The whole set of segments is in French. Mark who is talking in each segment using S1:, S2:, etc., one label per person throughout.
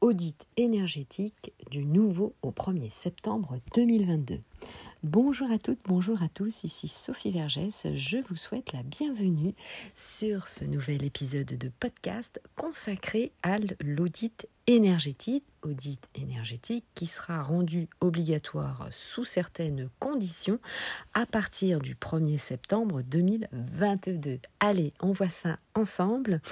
S1: audit énergétique du nouveau au 1er septembre 2022. Bonjour à toutes, bonjour à tous, ici Sophie Vergès, je vous souhaite la bienvenue sur ce nouvel épisode de podcast consacré à l'audit énergétique, audit énergétique qui sera rendu obligatoire sous certaines conditions à partir du 1er septembre 2022. Allez, on voit ça ensemble.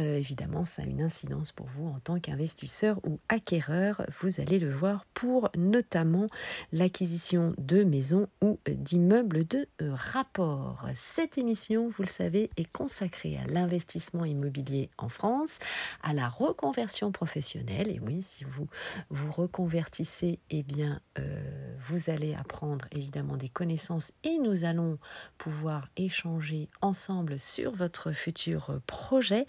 S1: Euh, évidemment, ça a une incidence pour vous en tant qu'investisseur ou acquéreur. Vous allez le voir pour notamment l'acquisition de maisons ou d'immeubles de euh, rapport. Cette émission, vous le savez, est consacrée à l'investissement immobilier en France, à la reconversion professionnelle. Et oui, si vous vous reconvertissez, eh bien, euh, vous allez apprendre évidemment des connaissances et nous allons pouvoir échanger ensemble sur votre futur projet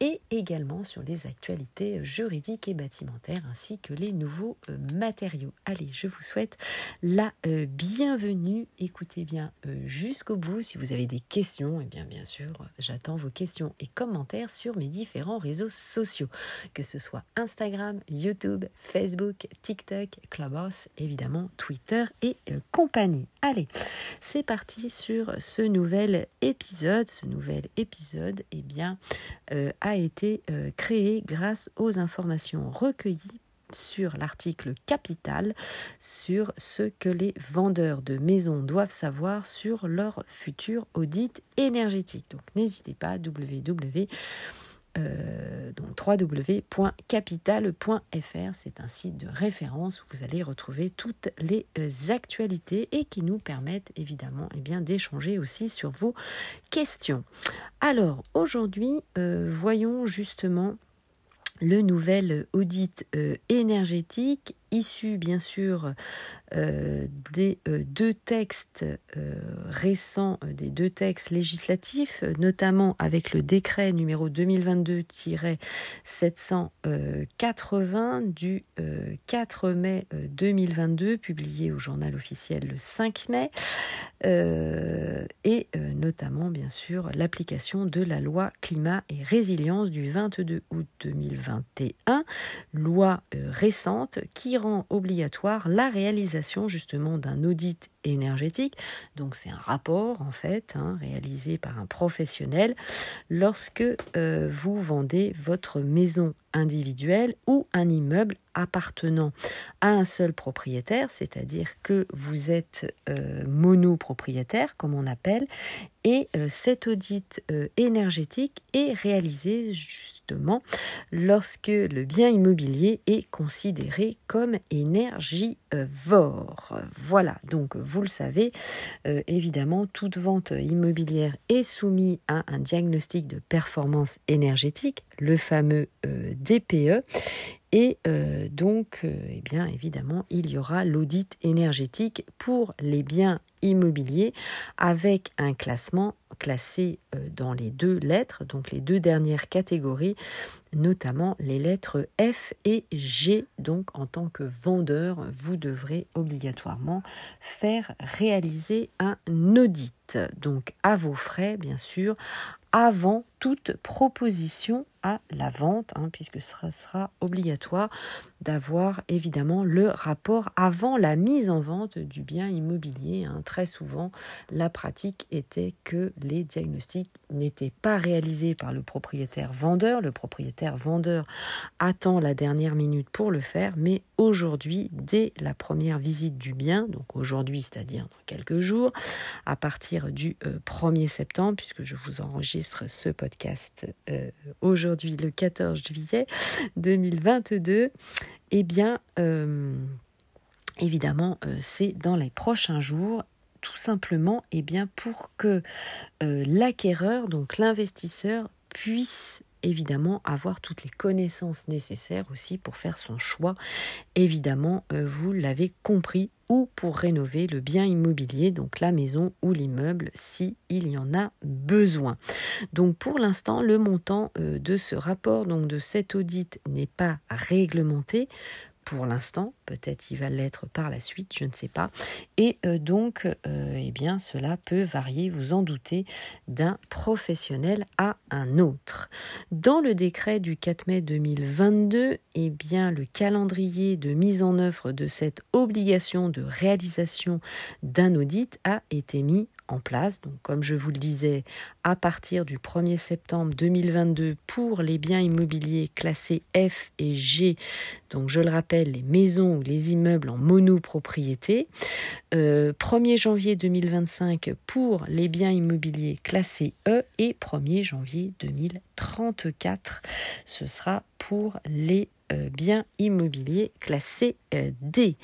S1: et également sur les actualités juridiques et bâtimentaires ainsi que les nouveaux euh, matériaux. Allez, je vous souhaite la euh, bienvenue. Écoutez bien euh, jusqu'au bout. Si vous avez des questions, et eh bien bien sûr, j'attends vos questions et commentaires sur mes différents réseaux sociaux, que ce soit Instagram, YouTube, Facebook, TikTok, Clubhouse, évidemment Twitter et compagnie. Allez, c'est parti sur ce nouvel épisode. Ce nouvel épisode, eh bien, a été euh, créé grâce aux informations recueillies sur l'article Capital sur ce que les vendeurs de maisons doivent savoir sur leur futur audit énergétique. Donc n'hésitez pas, www euh, donc www.capital.fr, c'est un site de référence où vous allez retrouver toutes les euh, actualités et qui nous permettent évidemment eh bien, d'échanger aussi sur vos questions. Alors aujourd'hui, euh, voyons justement le nouvel audit énergétique issu bien sûr euh, des euh, deux textes euh, récents, des deux textes législatifs, notamment avec le décret numéro 2022-780 du 4 mai 2022, publié au journal officiel le 5 mai, et notamment bien sûr l'application de la loi climat et résilience du 22 août 2021, loi récente qui obligatoire la réalisation justement d'un audit énergétique. Donc c'est un rapport en fait hein, réalisé par un professionnel lorsque euh, vous vendez votre maison individuelle ou un immeuble appartenant à un seul propriétaire, c'est-à-dire que vous êtes euh, monopropriétaire comme on appelle, et euh, cet audit énergétique est réalisé justement lorsque le bien immobilier est considéré comme énergivore. Voilà, donc vous le savez, euh, évidemment, toute vente immobilière est soumise à un diagnostic de performance énergétique, le fameux euh, DPE. Et euh, donc, eh bien, évidemment, il y aura l'audit énergétique pour les biens immobiliers avec un classement classé dans les deux lettres, donc les deux dernières catégories notamment les lettres F et G. Donc en tant que vendeur, vous devrez obligatoirement faire réaliser un audit. Donc à vos frais, bien sûr, avant toute proposition à la vente, hein, puisque ce sera, obligatoire d'avoir évidemment le rapport avant la mise en vente du bien immobilier. Hein. Très souvent, la pratique était que les diagnostics n'étaient pas réalisés par le propriétaire vendeur. Le propriétaire vendeur attend la dernière minute pour le faire, mais aujourd'hui, dès la première visite du bien, donc aujourd'hui, c'est-à-dire dans quelques jours, à partir du 1er euh, septembre, puisque je vous enregistre ce euh, aujourd'hui le 14 juillet 2022, eh bien, euh, évidemment, c'est dans les prochains jours tout simplement eh bien, pour que l'acquéreur, donc l'investisseur, puisse évidemment avoir toutes les connaissances nécessaires aussi pour faire son choix. Évidemment, euh, vous l'avez compris, ou pour rénover le bien immobilier, donc la maison ou l'immeuble, si il y en a besoin. Donc pour l'instant, le montant euh, de ce rapport, donc de cet audit, n'est pas réglementé. Pour l'instant, peut-être il va l'être par la suite, je ne sais pas. Et euh, donc, euh, eh bien, cela peut varier, vous en doutez, d'un professionnel à un autre. Dans le décret du 4 mai 2022, eh bien, le calendrier de mise en œuvre de cette obligation de réalisation d'un audit a été mis en place. Donc, comme je vous le disais, à partir du 1er septembre 2022 pour les biens immobiliers classés F et G, donc je le rappelle, les maisons ou les immeubles en monopropriété. 1er euh, janvier 2025 pour les biens immobiliers classés E et 1er janvier 2034, ce sera pour les euh, biens immobiliers classés euh, D.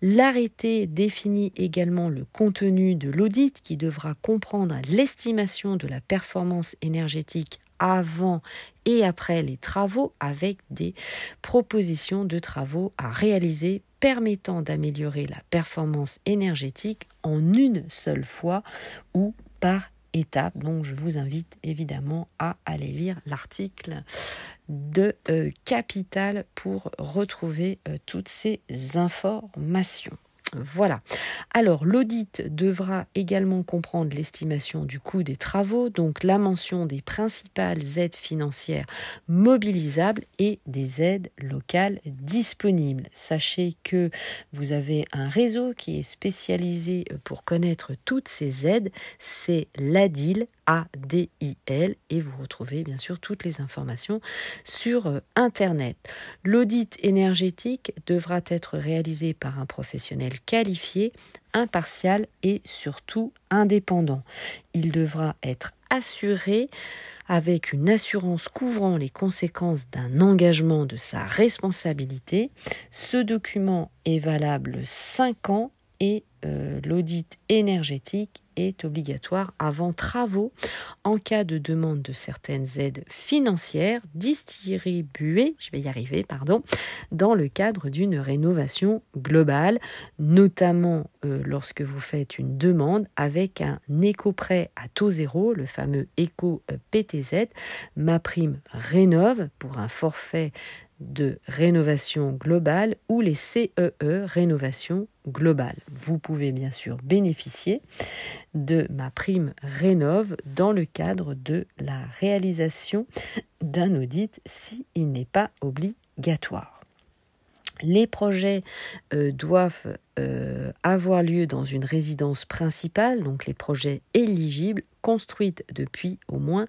S1: L'arrêté définit également le contenu de l'audit qui devra comprendre l'estimation de la performance énergétique avant et après les travaux avec des propositions de travaux à réaliser permettant d'améliorer la performance énergétique en une seule fois ou par Donc je vous invite évidemment à aller lire l'article de euh, Capital pour retrouver euh, toutes ces informations. Voilà. Alors, l'audit devra également comprendre l'estimation du coût des travaux, donc la mention des principales aides financières mobilisables et des aides locales disponibles. Sachez que vous avez un réseau qui est spécialisé pour connaître toutes ces aides, c'est l'ADIL, ADIL et vous retrouvez bien sûr toutes les informations sur euh, Internet. L'audit énergétique devra être réalisé par un professionnel qualifié, impartial et surtout indépendant. Il devra être assuré avec une assurance couvrant les conséquences d'un engagement de sa responsabilité. Ce document est valable 5 ans et euh, l'audit énergétique obligatoire avant travaux en cas de demande de certaines aides financières distribuées, je vais y arriver, pardon, dans le cadre d'une rénovation globale, notamment euh, lorsque vous faites une demande avec un éco-prêt à taux zéro, le fameux éco-PTZ, ma prime rénove pour un forfait de rénovation globale ou les CEE e, rénovation globale. Vous pouvez bien sûr bénéficier de ma prime Rénove dans le cadre de la réalisation d'un audit s'il n'est pas obligatoire. Les projets euh, doivent euh, avoir lieu dans une résidence principale, donc les projets éligibles, construites depuis au moins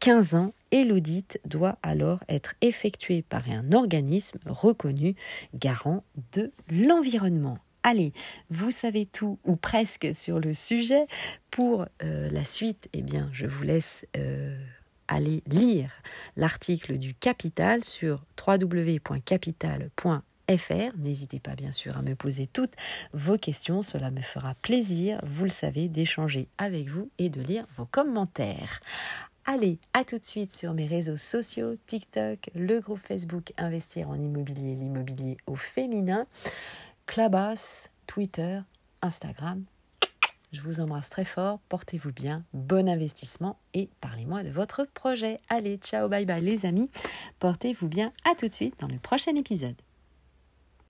S1: 15 ans, et l'audit doit alors être effectué par un organisme reconnu garant de l'environnement. Allez, vous savez tout ou presque sur le sujet. Pour euh, la suite, eh bien, je vous laisse aller lire l'article du Capital sur www.capital.fr N'hésitez pas bien sûr à me poser toutes vos questions, cela me fera plaisir, vous le savez, d'échanger avec vous et de lire vos commentaires. Allez, à tout de suite sur mes réseaux sociaux, TikTok, le groupe Facebook Investir en immobilier, l'immobilier au féminin, Clubhouse, Twitter, Instagram. Je vous embrasse très fort, portez-vous bien, bon investissement et parlez-moi de votre projet. Allez, ciao, bye bye les amis, portez-vous bien, à tout de suite dans le prochain épisode.